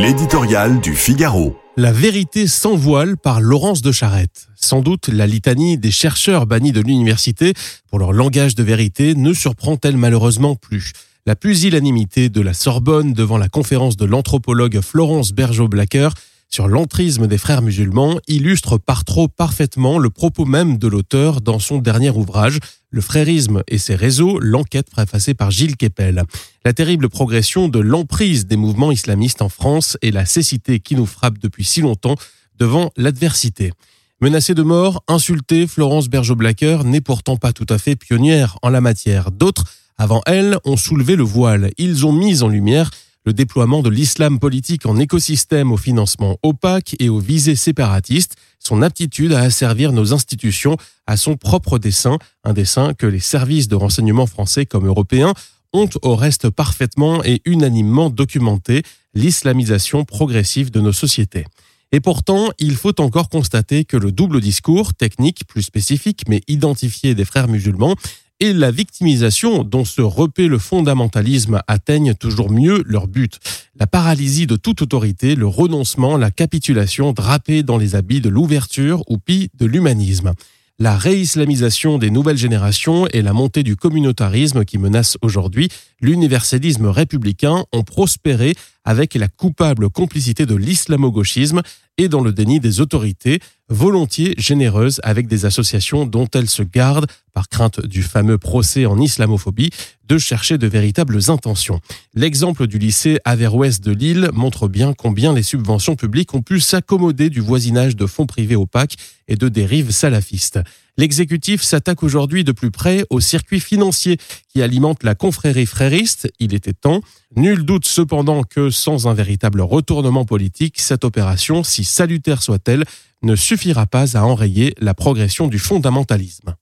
L'éditorial du Figaro. La vérité sans voile par Laurence de Charette. Sans doute la litanie des chercheurs bannis de l'université pour leur langage de vérité ne surprend-elle malheureusement plus. La pusillanimité de la Sorbonne devant la conférence de l'anthropologue Florence Bergeau-Blacker sur l'entrisme des frères musulmans illustre par trop parfaitement le propos même de l'auteur dans son dernier ouvrage, Le frérisme et ses réseaux, l'enquête préfacée par Gilles Kepel. La terrible progression de l'emprise des mouvements islamistes en France et la cécité qui nous frappe depuis si longtemps devant l'adversité. Menacée de mort, insultée, Florence Bergeau-Blacker n'est pourtant pas tout à fait pionnière en la matière. D'autres, avant elle, ont soulevé le voile. Ils ont mis en lumière le déploiement de l'islam politique en écosystème au financement opaque et aux visées séparatistes, son aptitude à asservir nos institutions à son propre dessein, un dessein que les services de renseignement français comme européens ont au reste parfaitement et unanimement documenté, l'islamisation progressive de nos sociétés. Et pourtant, il faut encore constater que le double discours, technique plus spécifique mais identifié des frères musulmans, et la victimisation dont se repaît le fondamentalisme atteignent toujours mieux leur but. La paralysie de toute autorité, le renoncement, la capitulation drapée dans les habits de l'ouverture ou pis de l'humanisme. La réislamisation des nouvelles générations et la montée du communautarisme qui menace aujourd'hui l'universalisme républicain ont prospéré avec la coupable complicité de l'islamo-gauchisme et dans le déni des autorités, volontiers généreuses avec des associations dont elles se gardent, par crainte du fameux procès en islamophobie, de chercher de véritables intentions. L'exemple du lycée Averroès de Lille montre bien combien les subventions publiques ont pu s'accommoder du voisinage de fonds privés opaques et de dérives salafistes. L'exécutif s'attaque aujourd'hui de plus près au circuit financier qui alimente la confrérie frériste. Il était temps. Nul doute cependant que sans un véritable retournement politique, cette opération, si salutaire soit-elle, ne suffira pas à enrayer la progression du fondamentalisme.